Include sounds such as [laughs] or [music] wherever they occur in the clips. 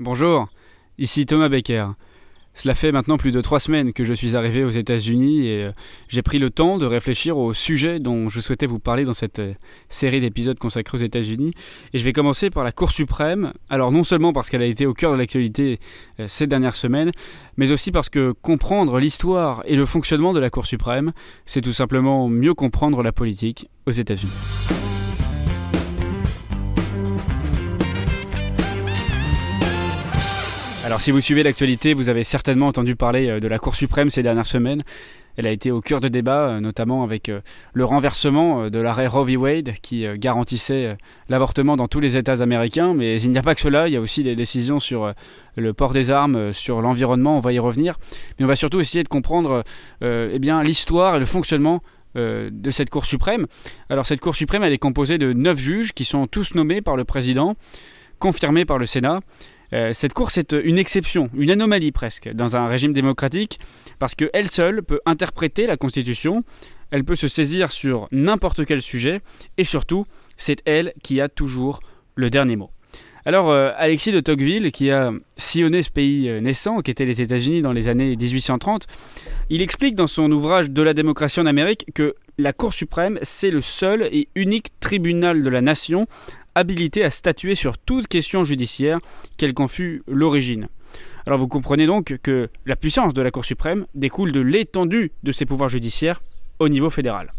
Bonjour, ici Thomas Becker. Cela fait maintenant plus de trois semaines que je suis arrivé aux États-Unis et euh, j'ai pris le temps de réfléchir au sujet dont je souhaitais vous parler dans cette euh, série d'épisodes consacrés aux États-Unis. Et je vais commencer par la Cour suprême. Alors non seulement parce qu'elle a été au cœur de l'actualité euh, ces dernières semaines, mais aussi parce que comprendre l'histoire et le fonctionnement de la Cour suprême, c'est tout simplement mieux comprendre la politique aux États-Unis. Alors si vous suivez l'actualité, vous avez certainement entendu parler euh, de la Cour suprême ces dernières semaines. Elle a été au cœur de débats, euh, notamment avec euh, le renversement de l'arrêt Roe v. Wade qui garantissait l'avortement dans tous les États américains. Mais il n'y a pas que cela, il y a aussi des décisions sur le port des armes, sur l'environnement, on va y revenir. Mais on va surtout essayer de comprendre eh l'histoire et le fonctionnement de cette Cour suprême. Alors cette Cour suprême, est composée de neuf juges qui sont tous nommés par le président, confirmés par le Sénat. Euh, cette course est une exception, une anomalie presque, dans un régime démocratique, parce qu'elle seule peut interpréter la Constitution, elle peut se saisir sur n'importe quel sujet, et surtout, c'est elle qui a toujours le dernier mot. Alors, euh, Alexis de Tocqueville, qui a sillonné ce pays euh, naissant, qui les États-Unis dans les années 1830, il explique dans son ouvrage De la démocratie en Amérique que la Cour suprême, c'est le seul et unique tribunal de la nation habilité à statuer sur toute question judiciaire, quelle qu'en fût l'origine. Alors vous comprenez donc que la puissance de la Cour suprême découle de l'étendue de ses pouvoirs judiciaires au niveau fédéral.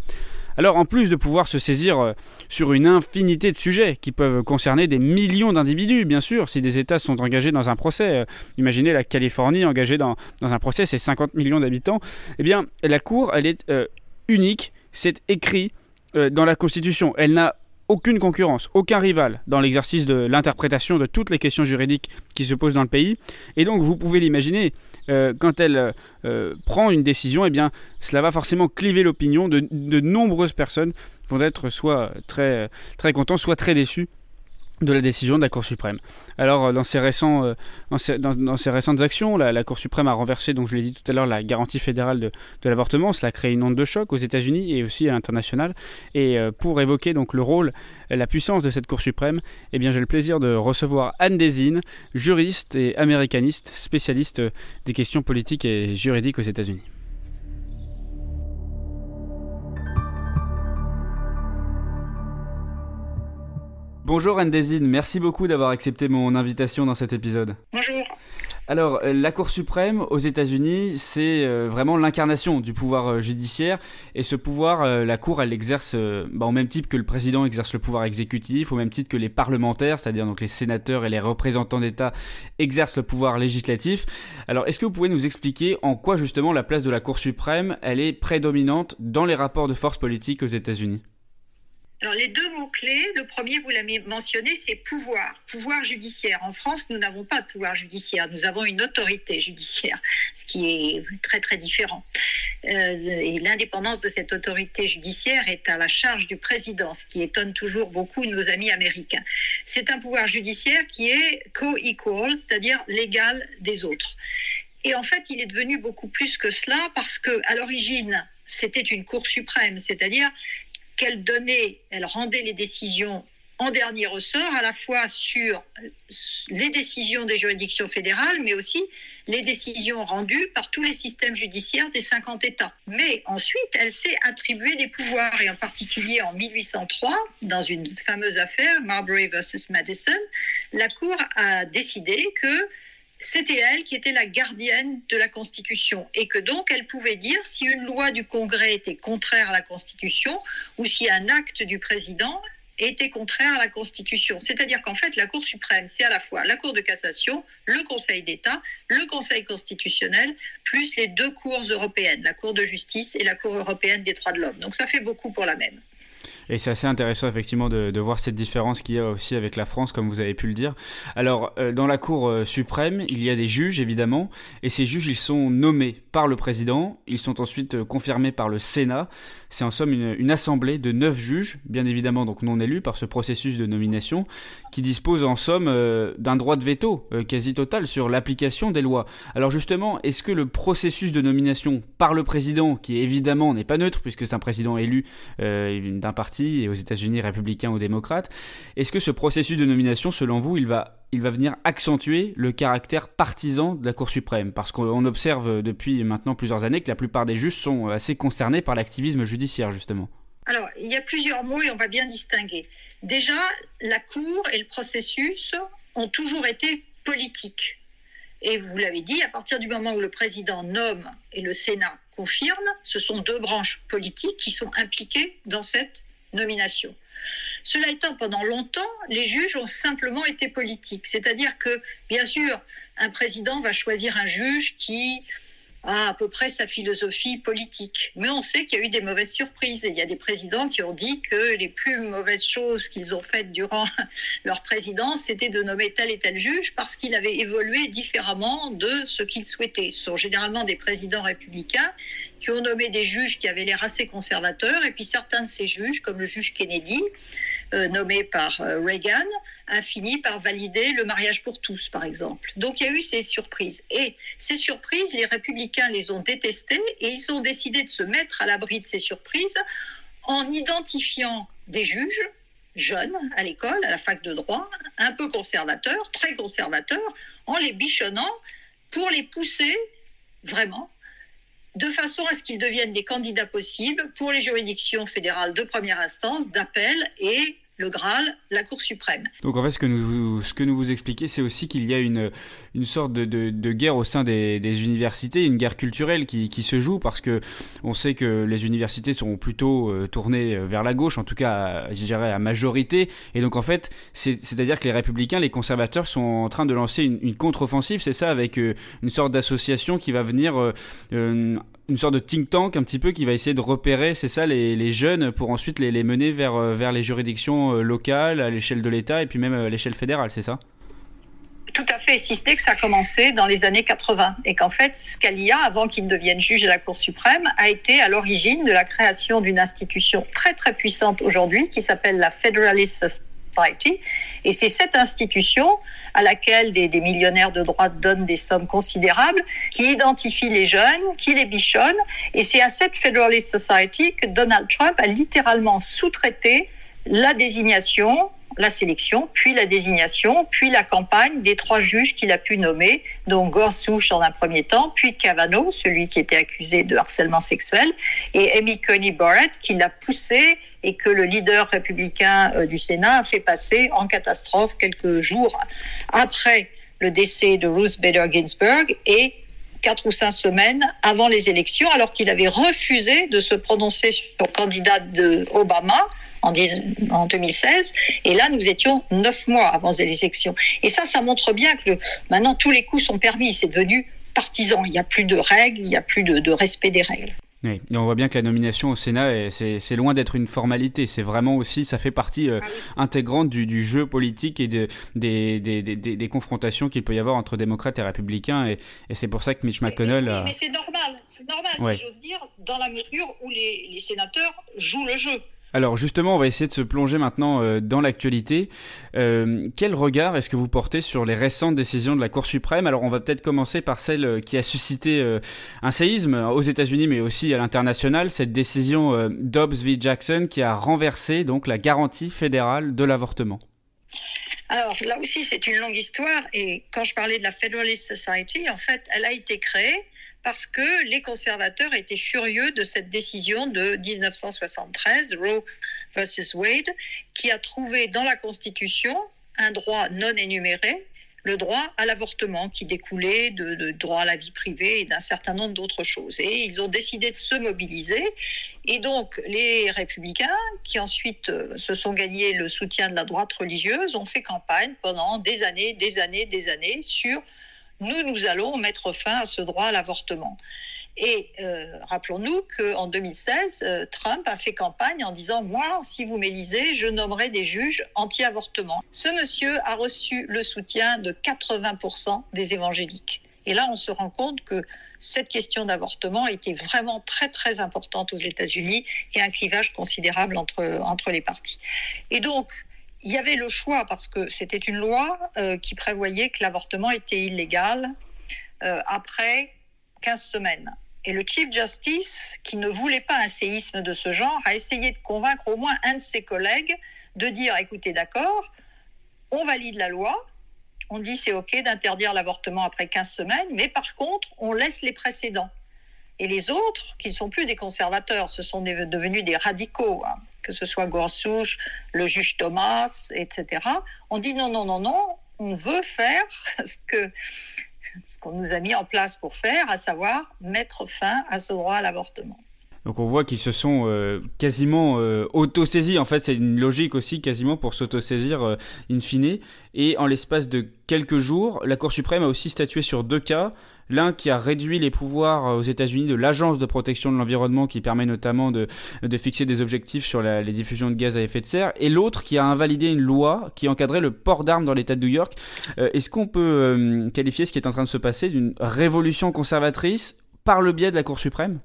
Alors en plus de pouvoir se saisir euh, sur une infinité de sujets qui peuvent concerner des millions d'individus, bien sûr, si des États sont engagés dans un procès, euh, imaginez la Californie engagée dans, un procès, c'est 50 millions d'habitants, eh bien la Cour, elle est euh, unique, c'est écrit dans la Constitution. Elle n'a aucune concurrence, aucun rival dans l'exercice de l'interprétation de toutes les questions juridiques qui se posent dans le pays. Et donc, vous pouvez l'imaginer, euh, quand elle euh, prend une décision, eh bien, cela va forcément cliver l'opinion de, de nombreuses personnes vont être soit très, très contents, soit très déçus de la décision de la Cour suprême. Alors, euh, dans récents, euh, récentes actions, la, Cour suprême a renversé, donc je l'ai dit tout à l'heure, la garantie fédérale de, l'avortement. Cela a créé une onde de choc aux États-Unis et aussi à l'international. Et euh, pour évoquer donc le rôle, la puissance de cette Cour suprême, eh bien j'ai le plaisir de recevoir Anne Desine, juriste et américaniste, spécialiste des questions politiques et juridiques aux États-Unis. Bonjour Anne Desine, merci beaucoup d'avoir accepté mon invitation dans cet épisode. Bonjour. Alors, euh, la Cour suprême aux États-Unis, c'est euh, vraiment l'incarnation du pouvoir euh, judiciaire. Et ce pouvoir, la Cour, elle l'exerce bah, au même titre que le président exerce le pouvoir exécutif, au même titre que les parlementaires, c'est-à-dire donc les sénateurs et les représentants d'État exercent le pouvoir législatif. Alors, est-ce que vous pouvez nous expliquer en quoi justement la place de la Cour suprême, elle est prédominante dans les rapports de force politique aux États-Unis? Alors les deux mots-clés, le premier, vous l'avez mentionné, c'est pouvoir, pouvoir judiciaire. En France, nous n'avons pas de pouvoir judiciaire, nous avons une autorité judiciaire, ce qui est très très différent. Euh, et l'indépendance de cette autorité judiciaire est à la charge du président, ce qui étonne toujours beaucoup nos amis américains. C'est un pouvoir judiciaire qui est co-equal, c'est-à-dire l'égal des autres. Et en fait, il est devenu beaucoup plus que cela parce que, à l'origine, c'était une Cour suprême, c'est-à-dire qu'elle elle rendait les décisions en dernier ressort, à la fois sur les décisions des juridictions fédérales, mais aussi les décisions rendues par tous les systèmes judiciaires des 50 États. Mais ensuite, elle s'est attribué des pouvoirs, et en particulier en 1803, dans une fameuse affaire, Marbury versus Madison, la Cour a décidé que c'était elle qui était la gardienne de la Constitution et que donc elle pouvait dire si une loi du Congrès était contraire à la Constitution ou si un acte du président était contraire à la Constitution. C'est-à-dire qu'en fait, la Cour suprême, c'est à la fois la Cour de cassation, le Conseil d'État, le Conseil constitutionnel, plus les deux cours européennes, la Cour de justice et la Cour européenne des droits de l'homme. Donc ça fait beaucoup pour la même. Et c'est assez intéressant effectivement de, voir cette différence qu'il y a aussi avec la France, comme vous avez pu le dire. Alors, euh, dans la Cour euh, suprême, il y a des juges, évidemment, et ces juges, ils sont nommés par le président, ils sont ensuite euh, confirmés par le Sénat. C'est en somme une, une, assemblée de neuf juges, bien évidemment donc non élus par ce processus de nomination, qui dispose en somme d'un droit de veto quasi total sur l'application des lois. Alors justement, est-ce que le processus de nomination par le président, qui évidemment n'est pas neutre, puisque c'est un président élu d'un parti et aux États-Unis républicains ou démocrates. Est-ce que ce processus de nomination, selon vous, il va, il va venir accentuer le caractère partisan de la Cour suprême? Parce qu'on observe depuis maintenant plusieurs années que la plupart des juges sont assez concernés par l'activisme judiciaire, justement. Alors, il y a plusieurs mots et on va bien distinguer. Déjà, la Cour et le processus ont toujours été politiques. Et vous l'avez dit, à partir du moment où le président nomme et le Sénat confirme, ce sont deux branches politiques qui sont impliquées dans cette Cela étant, pendant longtemps, les juges ont simplement été politiques. C'est-à-dire que, bien sûr, un président va choisir un juge qui a à peu près sa philosophie politique. Mais on sait qu'il y a eu des mauvaises surprises. Et il y a des présidents qui ont dit que les plus mauvaises choses qu'ils ont faites durant [laughs] leur présidence, c'était de nommer tel et tel juge parce qu'il avait évolué différemment de ce qu'ils souhaitaient. Ce sont généralement des présidents républicains qui ont nommé des juges qui avaient l'air assez conservateurs. Et puis certains de ces juges, comme le juge Kennedy, euh, nommé par euh, Reagan, a fini par valider le mariage pour tous, par exemple. Donc il y a eu ces surprises. Et ces surprises, les républicains les ont détestées et ils ont décidé de se mettre à l'abri de ces surprises en identifiant des juges jeunes à l'école, à la fac de droit, un peu conservateurs, très conservateurs, en les bichonnant pour les pousser vraiment de façon à ce qu'ils deviennent des candidats possibles pour les juridictions fédérales de première instance, d'appel et le Graal, la Cour suprême. Donc en fait, ce que nous, ce que nous vous expliquez, c'est aussi qu'il y a une, une sorte de, de, guerre au sein des, des, universités, une guerre culturelle qui, qui, se joue parce que on sait que les universités sont plutôt euh, tournées euh, vers la gauche, en tout cas, je dirais à majorité. Et donc en fait, c'est-à-dire que les républicains, les conservateurs sont en train de lancer une, contre-offensive, c'est ça, avec euh, une sorte d'association qui va venir une sorte de think tank un petit peu qui va essayer de repérer, c'est ça, les, jeunes pour ensuite les, les mener vers, euh, vers les juridictions euh, locales, à l'échelle de l'État et puis même euh, à l'échelle fédérale, c'est ça? Tout à fait, si ce n'est que ça a commencé dans les années 80 et qu'en fait, Scalia, avant qu'il ne devienne juge à la Cour suprême, a été à l'origine de la création d'une institution très très puissante aujourd'hui qui s'appelle la Federalist Society. Et c'est cette institution à laquelle des, millionnaires de droite donnent des sommes considérables, qui identifie les jeunes, qui les bichonne. Et c'est à cette Federalist Society que Donald Trump a littéralement sous-traité la désignation la sélection, puis la désignation, puis la campagne des trois juges qu'il a pu nommer, dont Gorsuch en un premier temps, puis Kavanaugh, celui qui était accusé de harcèlement sexuel, et Amy Coney Barrett, qui l'a poussé et que le leader républicain euh, du Sénat a fait passer en catastrophe quelques jours après le décès de Ruth Bader Ginsburg et quatre ou cinq semaines avant les élections, alors qu'il avait refusé de se prononcer sur candidat de Obama en, 2016. Et là, nous étions neuf mois avant les élections. Et ça, ça montre bien que maintenant, tous les coups sont permis. C'est devenu partisan. Il n'y a plus de règles, il n'y a plus de, respect des règles. Oui, on voit bien que la nomination au Sénat, c'est loin d'être une formalité. C'est vraiment aussi, ça fait partie euh, ah intégrante du, jeu politique et de, des, des, des, confrontations qu'il peut y avoir entre démocrates et républicains. Et, c'est pour ça que Mitch McConnell. Mais, c'est normal, c'est normal, si j'ose dire, dans la mesure où les, les sénateurs jouent le jeu. Alors justement, on va essayer de se plonger maintenant euh, dans l'actualité. Euh, quel regard est-ce que vous portez sur les récentes décisions de la Cour suprême? Alors on va peut-être commencer par celle euh, qui a suscité un séisme aux États-Unis, mais aussi à l'international, cette décision Dobbs v Jackson qui a renversé donc la garantie fédérale de l'avortement. Alors là aussi, c'est une longue histoire. Et quand je parlais de la Federalist Society, en fait, elle a été créée parce que les conservateurs étaient furieux de cette décision de 1973, Roe versus Wade, qui a trouvé dans la Constitution un droit non énuméré, le droit à l'avortement qui découlait de, droit à la vie privée et d'un certain nombre d'autres choses. Et ils ont décidé de se mobiliser. Et donc les républicains, qui ensuite euh, se sont gagnés le soutien de la droite religieuse, ont fait campagne pendant des années, des années, des années sur nous, nous allons mettre fin à ce droit à l'avortement. Et euh, rappelons-nous qu'en 2016, euh, Trump a fait campagne en disant Moi, si vous m'élisez, je nommerai des juges anti-avortement. Ce monsieur a reçu le soutien de 80% des évangéliques. Et là, on se rend compte que cette question d'avortement était vraiment très, très importante aux États-Unis et un clivage considérable entre, entre les partis. Et donc, il y avait le choix parce que c'était une loi euh, qui prévoyait que l'avortement était illégal euh, après 15 semaines. Et le Chief Justice, qui ne voulait pas un séisme de ce genre, a essayé de convaincre au moins un de ses collègues de dire, écoutez, d'accord, on valide la loi, on dit c'est OK d'interdire l'avortement après 15 semaines, mais par contre, on laisse les précédents. Et les autres, qui ne sont plus des conservateurs, ce sont devenus des radicaux, hein, que ce soit Gorsuch, le juge Thomas, etc., on dit non, non, non, non, on veut faire [laughs] ce que ce qu'on nous a mis en place pour faire, à savoir mettre fin à ce droit à l'avortement. Donc on voit qu'ils se sont euh, quasiment euh, auto-saisis. En fait, c'est une logique aussi quasiment pour s'auto-saisir euh, in fine. Et en l'espace de quelques jours, la Cour suprême a aussi statué sur deux cas. L'un qui a réduit les pouvoirs aux États-Unis de l'Agence de protection de l'environnement qui permet notamment de, de fixer des objectifs sur les diffusions de gaz à effet de serre, et l'autre qui a invalidé une loi qui encadrait le port d'armes dans l'État de New York. Est-ce qu'on peut qualifier ce qui est en train de se passer d'une révolution conservatrice par le biais de la Cour suprême?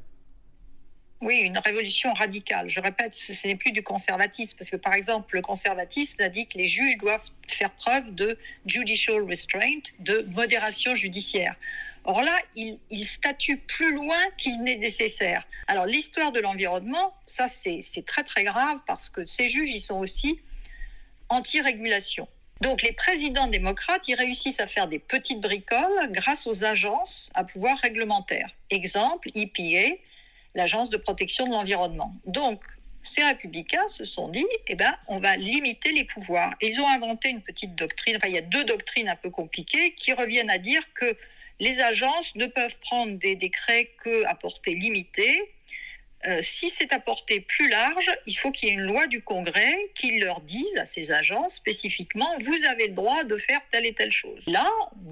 Oui, une révolution radicale. Je répète, ce n'est plus du conservatisme, parce que par exemple, le conservatisme a dit que les juges doivent faire preuve de judicial restraint, de modération judiciaire. Or là, il, il statue plus loin qu'il n'est nécessaire. Alors l'histoire de l'environnement, ça c'est très très grave parce que ces juges, ils sont aussi anti-régulation. Donc les présidents démocrates, ils réussissent à faire des petites bricoles grâce aux agences à pouvoir réglementaire. Exemple, EPA, l'Agence de protection de l'environnement. Donc, ces républicains se sont dit, eh ben, on va limiter les pouvoirs. ils ont inventé une petite doctrine, enfin, il y a deux doctrines un peu compliquées qui reviennent à dire que les agences ne peuvent prendre des décrets qu'à portée limitée euh, si c'est à portée plus large, il faut qu'il y ait une loi du Congrès qui leur dise à ces agences spécifiquement, vous avez le droit de faire telle et telle chose. Là,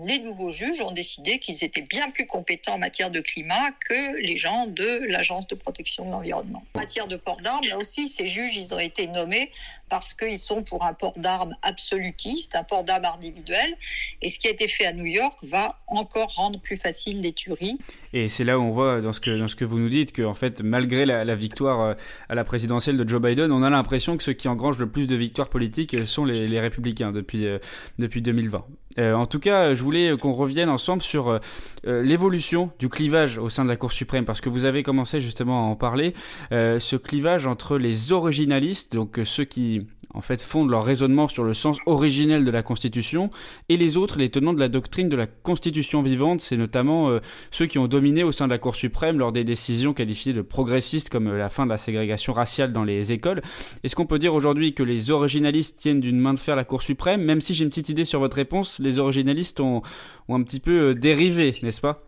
les nouveaux juges ont décidé qu'ils étaient bien plus compétents en matière de climat que les gens de l'Agence de protection de l'environnement. En matière de port d'armes, là aussi, ces juges, ils ont été nommés parce qu'ils sont pour un port d'armes absolutiste, un port d'armes individuel. Et ce qui a été fait à New York va encore rendre plus facile les tueries. Et c'est là où on voit dans ce que, vous nous dites que, en fait, malgré la, victoire euh, à la présidentielle de Joe Biden, on a l'impression que ceux qui engrangent le plus de victoires politiques sont les, les républicains depuis, euh, depuis 2020. Euh, en tout cas, je voulais qu'on revienne ensemble sur euh, euh, l'évolution du clivage au sein de la Cour suprême, parce que vous avez commencé justement à en parler, ce clivage entre les originalistes, donc ceux qui en fait fondent leur raisonnement sur le sens originel de la Constitution, et les autres, les tenants de la doctrine de la Constitution vivante, c'est notamment ceux qui ont dominé au sein de la Cour suprême lors des décisions qualifiées de progressistes comme la fin de la ségrégation raciale dans les écoles. Est-ce qu'on peut dire aujourd'hui que les originalistes tiennent d'une main de fer la Cour suprême, même si j'ai une petite idée sur votre réponse les originalistes ont, un petit peu euh, dérivé, n'est-ce pas?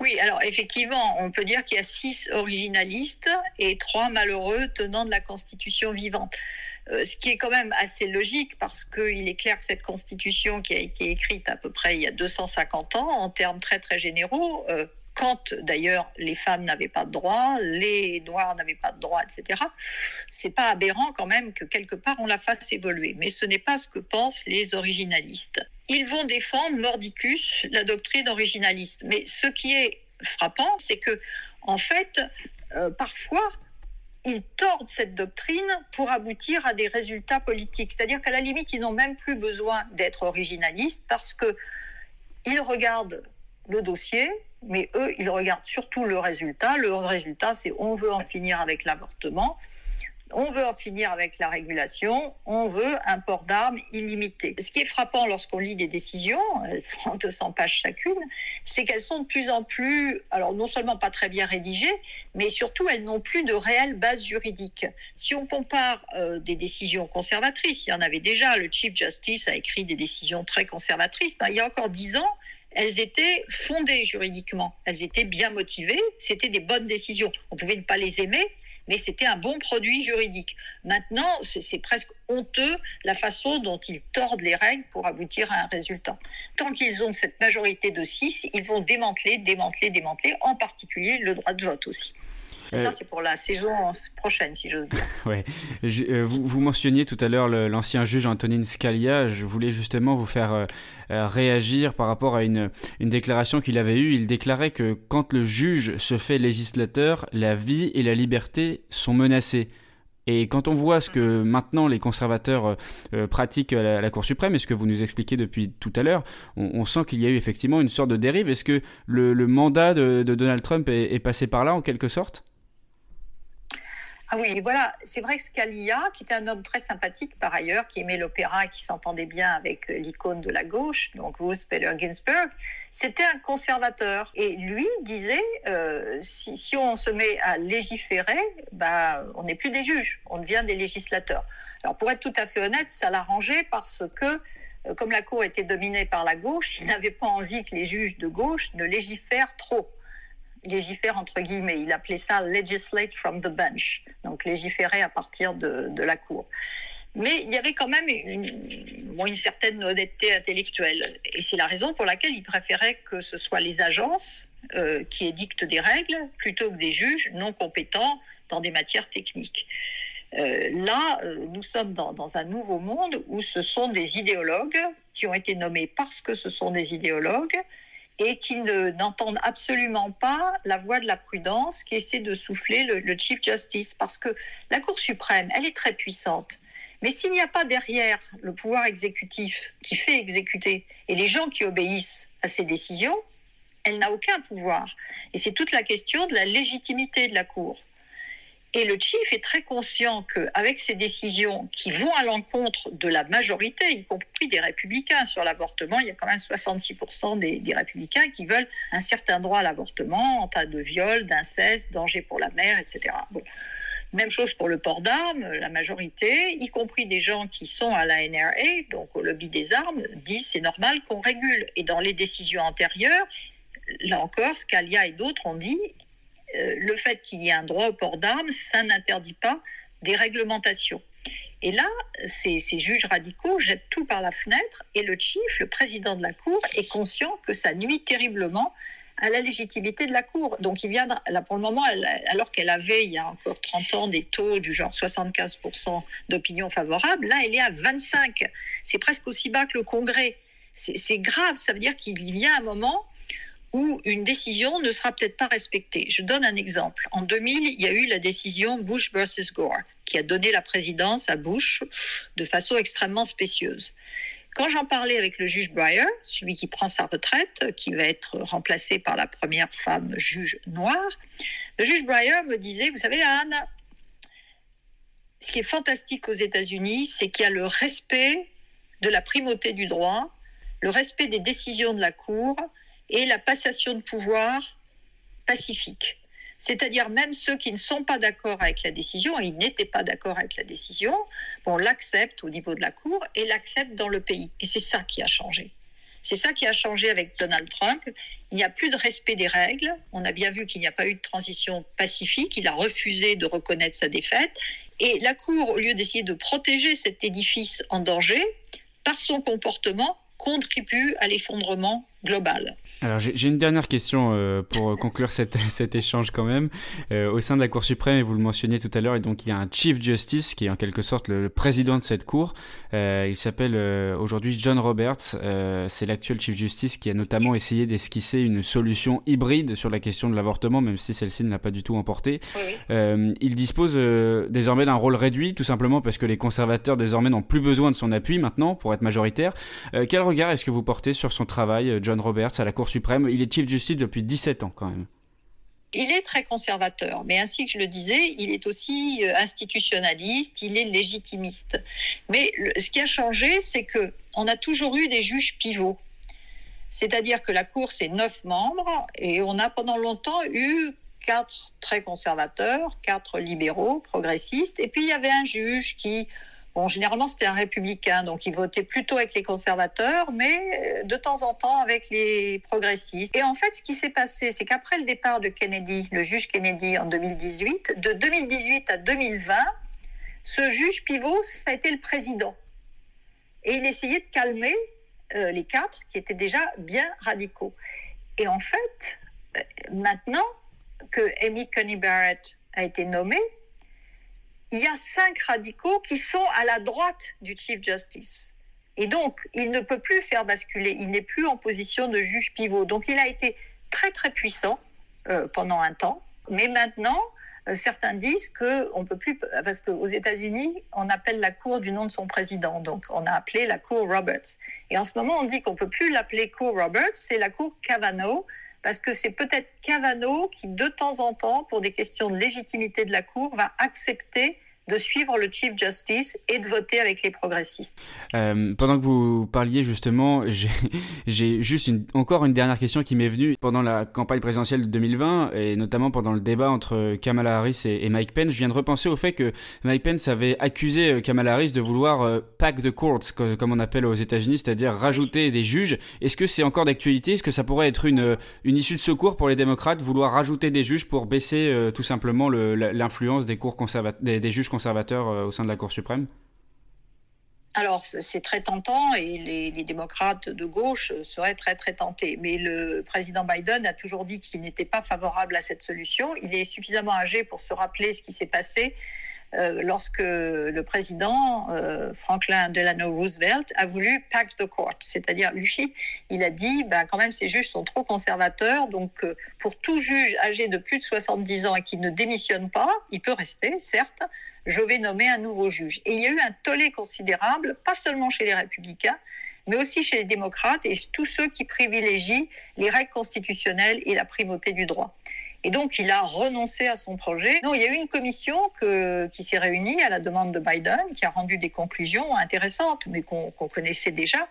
Oui, alors effectivement, on peut dire qu'il y a six originalistes et trois malheureux tenants de la Constitution vivante. Euh, ce qui est quand même assez logique parce qu'il est clair que cette Constitution qui a été écrite à peu près il y a 250 ans, en termes très très généraux, euh, quand d'ailleurs les femmes n'avaient pas de droit, les noirs n'avaient pas de droit, etc. C'est pas aberrant quand même que quelque part on la fasse évoluer, mais ce n'est pas ce que pensent les originalistes. Ils vont défendre mordicus la doctrine originaliste, mais ce qui est frappant, c'est que en fait, euh, parfois ils tordent cette doctrine pour aboutir à des résultats politiques. C'est-à-dire qu'à la limite, ils n'ont même plus besoin d'être originalistes parce que ils regardent le dossier, mais eux, ils regardent surtout le résultat. Le résultat, c'est on veut en finir avec l'avortement, on veut en finir avec la régulation, on veut un port d'armes illimité. Ce qui est frappant lorsqu'on lit des décisions, elles font 200 pages chacune, c'est qu'elles sont de plus en plus, alors non seulement pas très bien rédigées, mais surtout elles n'ont plus de réelle base juridique. Si on compare euh, des décisions conservatrices, il y en avait déjà, le Chief Justice a écrit des décisions très conservatrices, ben, il y a encore dix ans, elles étaient fondées juridiquement, elles étaient bien motivées, c'était des bonnes décisions. On pouvait ne pas les aimer, mais c'était un bon produit juridique. Maintenant, c'est presque honteux la façon dont ils tordent les règles pour aboutir à un résultat. Tant qu'ils ont cette majorité de 6, ils vont démanteler, démanteler, démanteler, en particulier le droit de vote aussi. Ça, euh, c'est pour la saison prochaine, si j'ose dire. [laughs] ouais. Euh, vous, vous, mentionniez tout à l'heure l'ancien juge Antonin Scalia. Je voulais justement vous faire euh, réagir par rapport à une, une déclaration qu'il avait eue. Il déclarait que quand le juge se fait législateur, la vie et la liberté sont menacées. Et quand on voit ce que maintenant les conservateurs euh, pratiquent à la, Cour suprême, et ce que vous nous expliquez depuis tout à l'heure, on, sent qu'il y a eu effectivement une sorte de dérive. Est-ce que le, mandat de, Donald Trump est passé par là en quelque sorte? Ah oui, voilà, c'est vrai que Scalia, qui était un homme très sympathique par ailleurs, qui aimait l'opéra et qui s'entendait bien avec l'icône de la gauche, donc Ruth Bader Ginsburg, c'était un conservateur. Et lui disait, euh, si, on se met à légiférer, bah, on n'est plus des juges, on devient des législateurs. Alors pour être tout à fait honnête, ça l'arrangeait parce que euh, comme la Cour était dominée par la gauche, [laughs] il n'avait pas envie que les juges de gauche ne légifèrent trop légifère entre guillemets. Il appelait ça legislate from the bench, donc légiférer à partir de, la cour. Mais il y avait quand même une, une certaine honnêteté intellectuelle. Et c'est la raison pour laquelle il préférait que ce soit les agences euh, qui édictent des règles plutôt que des juges non compétents dans des matières techniques. Euh, là, euh, nous sommes dans, dans, un nouveau monde où ce sont des idéologues qui ont été nommés parce que ce sont des idéologues et qui n'entendent absolument pas la voix de la prudence qui essaie de souffler le, Chief Justice. Parce que la Cour suprême, elle est très puissante. Mais s'il n'y a pas derrière le pouvoir exécutif qui fait exécuter et les gens qui obéissent à ses décisions, elle n'a aucun pouvoir. Et c'est toute la question de la légitimité de la Cour. Et le chief est très conscient qu'avec ces décisions qui vont à l'encontre de la majorité, y compris des républicains sur l'avortement, il y a quand même 66% des, républicains qui veulent un certain droit à l'avortement en cas de viol, d'inceste, danger pour la mère, etc. Même chose pour le port d'armes, la majorité, y compris des gens qui sont à la NRA, donc au lobby des armes, disent c'est normal qu'on régule. Et dans les décisions antérieures, là encore, Scalia et d'autres ont dit le fait qu'il y ait un droit au port d'armes, ça n'interdit pas des réglementations. Et là, ces, juges radicaux jettent tout par la fenêtre et le chief, le président de la Cour, est conscient que ça nuit terriblement à la légitimité de la Cour. Donc il vient, là pour le moment, alors qu'elle avait il y a encore 30 ans des taux du genre 75% d'opinion favorable, là elle est à 25. C'est presque aussi bas que le Congrès. C'est grave, ça veut dire qu'il y un moment où une décision ne sera peut-être pas respectée. Je donne un exemple. En 2000, il y a eu la décision Bush versus Gore, qui a donné la présidence à Bush de façon extrêmement spécieuse. Quand j'en parlais avec le juge Breyer, celui qui prend sa retraite, qui va être remplacé par la première femme juge noire, le juge Breyer me disait, vous savez Anne, ce qui est fantastique aux États-Unis, c'est qu'il y a le respect de la primauté du droit, le respect des décisions de la Cour, et la passation de pouvoir pacifique. C'est-à-dire même ceux qui ne sont pas d'accord avec la décision, et ils n'étaient pas d'accord avec la décision, on l'accepte au niveau de la Cour et l'accepte dans le pays. Et c'est ça qui a changé. C'est ça qui a changé avec Donald Trump. Il n'y a plus de respect des règles. On a bien vu qu'il n'y a pas eu de transition pacifique. Il a refusé de reconnaître sa défaite. Et la Cour, au lieu d'essayer de protéger cet édifice en danger, par son comportement, contribue à l'effondrement global. Alors j'ai une dernière question euh, pour [laughs] conclure cet, cet échange quand même. Euh, au sein de la Cour suprême, et vous le mentionniez tout à l'heure, et donc il y a un Chief Justice qui est en quelque sorte le, président de cette Cour. Euh, il s'appelle aujourd'hui John Roberts. C'est l'actuel Chief Justice qui a notamment essayé d'esquisser une solution hybride sur la question de l'avortement, même si celle-ci ne l'a pas du tout emporté. il dispose désormais d'un rôle réduit, tout simplement parce que les conservateurs désormais n'ont plus besoin de son appui maintenant pour être majoritaire. quel regard est-ce que vous portez sur son travail, John Roberts, à la Cour suprême. Il est Chief Justice depuis 17 ans quand même. Il est très conservateur, mais ainsi que je le disais, il est aussi euh, institutionnaliste, il est légitimiste. Mais ce qui a changé, c'est que on a toujours eu des juges pivots. C'est-à-dire que la Cour, c'est neuf membres, et on a pendant longtemps eu quatre très conservateurs, quatre libéraux, progressistes, et puis il y avait un juge qui Bon, généralement, c'était un républicain, donc il votait plutôt avec les conservateurs, mais euh, de temps en temps avec les progressistes. Et en fait, ce qui s'est passé, c'est qu'après le départ de Kennedy, le juge Kennedy en 2018, de 2018 à 2020, ce juge pivot, ça a été le président. Et il essayait de calmer euh, les quatre qui étaient déjà bien radicaux. Et en fait, euh, maintenant que Amy Coney Barrett a été nommée, il y a cinq radicaux qui sont à la droite du Chief Justice. Et donc, il ne peut plus faire basculer, il n'est plus en position de juge pivot. Donc, il a été très, très puissant euh, pendant un temps. Mais maintenant, euh, certains disent que on peut plus, parce qu'aux États-Unis, on appelle la Cour du nom de son président, donc on a appelé la Cour Roberts. Et en ce moment, on dit qu'on peut plus l'appeler Cour Roberts, c'est la Cour Kavanaugh, parce que c'est peut-être Kavanaugh qui, de temps en temps, pour des questions de légitimité de la Cour, va accepter de suivre le Chief Justice et de voter avec les progressistes. Euh, pendant que vous parliez justement, [laughs] j'ai juste encore une dernière question qui m'est venue. Pendant la campagne présidentielle de 2020 et notamment pendant le débat entre Kamala Harris et, Mike Pence, je viens de repenser au fait que Mike Pence avait accusé euh, Kamala Harris de vouloir euh, pack the courts, comme on appelle aux États-Unis, c'est-à-dire rajouter des juges. Est-ce que c'est encore d'actualité? Est-ce que ça pourrait être une, issue de secours pour les démocrates, vouloir rajouter des juges pour baisser tout simplement l'influence des, des, des juges conservateurs euh, au sein de la Cour suprême alors, c'est très tentant et les, démocrates de gauche seraient très, très tentés. Mais le président Biden a toujours dit qu'il n'était pas favorable à cette solution. Il est suffisamment âgé pour se rappeler ce qui s'est passé euh, lorsque le président euh, Franklin Delano Roosevelt a voulu pack the court, c'est-à-dire lui, il a dit, ben, quand même ces juges sont trop conservateurs, donc euh, pour tout juge âgé de plus de 70 ans et qui ne démissionne pas, il peut rester, certes, je vais nommer un nouveau juge. Et il y a eu un tollé considérable, pas seulement chez les républicains, mais aussi chez les démocrates et tous ceux qui privilégient les règles constitutionnelles et la primauté du droit. Et donc, il a renoncé à son projet. Non, il y a eu une commission qui s'est réunie à la demande de Biden, qui a rendu des conclusions intéressantes, mais qu'on connaissait déjà.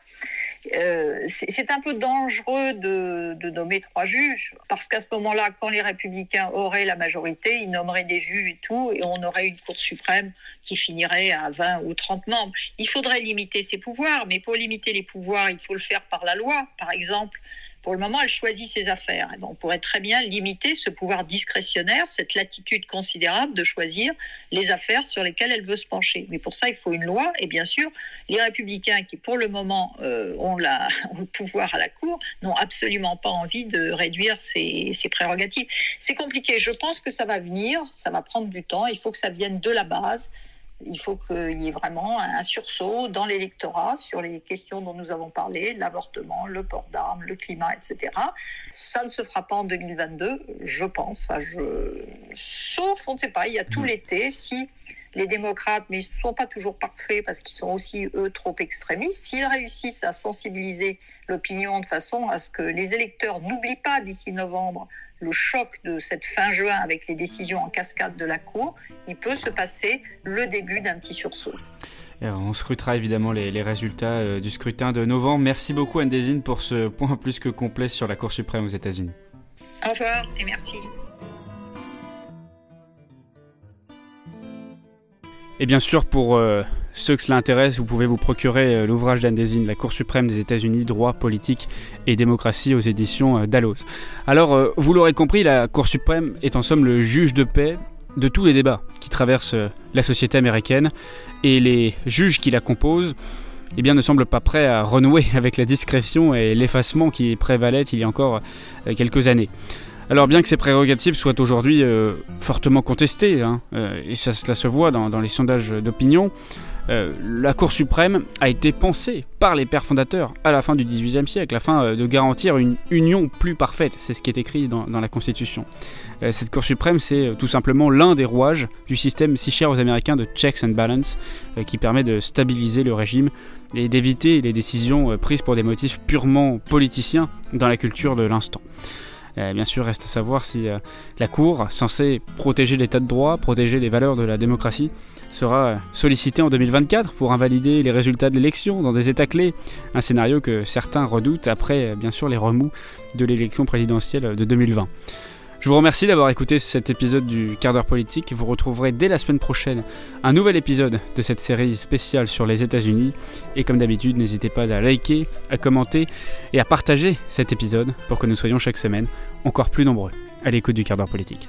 Euh, c'est un peu dangereux de, de, nommer trois juges, parce qu'à ce moment-là, quand les républicains auraient la majorité, ils nommeraient des juges et tout, et on aurait une Cour suprême qui finirait à 20 ou 30 membres. Il faudrait limiter ses pouvoirs, mais pour limiter les pouvoirs, il faut le faire par la loi. Par exemple, pour le moment, elle choisit ses affaires. on pourrait très bien limiter ce pouvoir discrétionnaire, cette latitude considérable de choisir les affaires sur lesquelles elle veut se pencher. Mais pour ça, il faut une loi. Et bien sûr, les républicains qui, pour le moment, euh, ont, [laughs] le pouvoir à la Cour, n'ont absolument pas envie de réduire ces, ces prérogatives. C'est compliqué. Je pense que ça va venir. Ça va prendre du temps. Il faut que ça vienne de la base. Il faut qu'il y ait vraiment un sursaut dans l'électorat sur les questions dont nous avons parlé, l'avortement, le port d'armes, le climat, etc. Ça ne se fera pas en 2022, je pense. Enfin, je... Sauf, on ne sait pas, il y a tout mmh. l'été. Si les démocrates, mais ils ne sont pas toujours parfaits parce qu'ils sont aussi, eux, trop extrémistes, s'ils réussissent à sensibiliser l'opinion de façon à ce que les électeurs n'oublient pas d'ici novembre le choc de cette fin juin avec les décisions en cascade de la Cour, il peut se passer le début d'un petit sursaut. on scrutera évidemment les, résultats euh, du scrutin de novembre. Merci beaucoup Anne pour ce point plus que complet sur la Cour suprême aux États-Unis. Au revoir et merci. Et bien sûr, pour euh, ceux que cela intéresse, vous pouvez vous procurer euh, l'ouvrage d'Anne La Cour suprême des États-Unis, droit, politique et démocratie aux éditions euh, Dalloz. Alors, euh, vous l'aurez compris, la Cour suprême est en somme le juge de paix de tous les débats qui traversent la société américaine et les juges qui la composent eh bien, ne semblent pas prêts à renouer [laughs] avec la discrétion et l'effacement qui prévalait il y a encore quelques années. Alors bien que ces prérogatives soient aujourd'hui fortement contestées, hein, et ça, cela se voit dans, dans les sondages d'opinion, euh, la Cour suprême a été pensée par les pères fondateurs à la fin du XVIIIe siècle afin euh, de garantir une union plus parfaite. C'est ce qui est écrit dans, la Constitution. Euh, cette Cour suprême, c'est tout simplement l'un des rouages du système si cher aux Américains de checks and balance qui permet de stabiliser le régime et d'éviter les décisions prises pour des motifs purement politiciens dans la culture de l'instant. Bien sûr, reste à savoir si la Cour, censée protéger l'état de droit, protéger les valeurs de la démocratie, sera sollicité en 2024 pour invalider les résultats de l'élection dans des États clés, un scénario que certains redoutent après bien sûr les remous de l'élection présidentielle de 2020. Je vous remercie d'avoir écouté cet épisode du quart d'heure politique. Vous retrouverez dès la semaine prochaine un nouvel épisode de cette série spéciale sur les États-Unis. Et comme d'habitude, n'hésitez pas à liker, à commenter et à partager cet épisode pour que nous soyons chaque semaine encore plus nombreux à l'écoute du quart d'heure politique.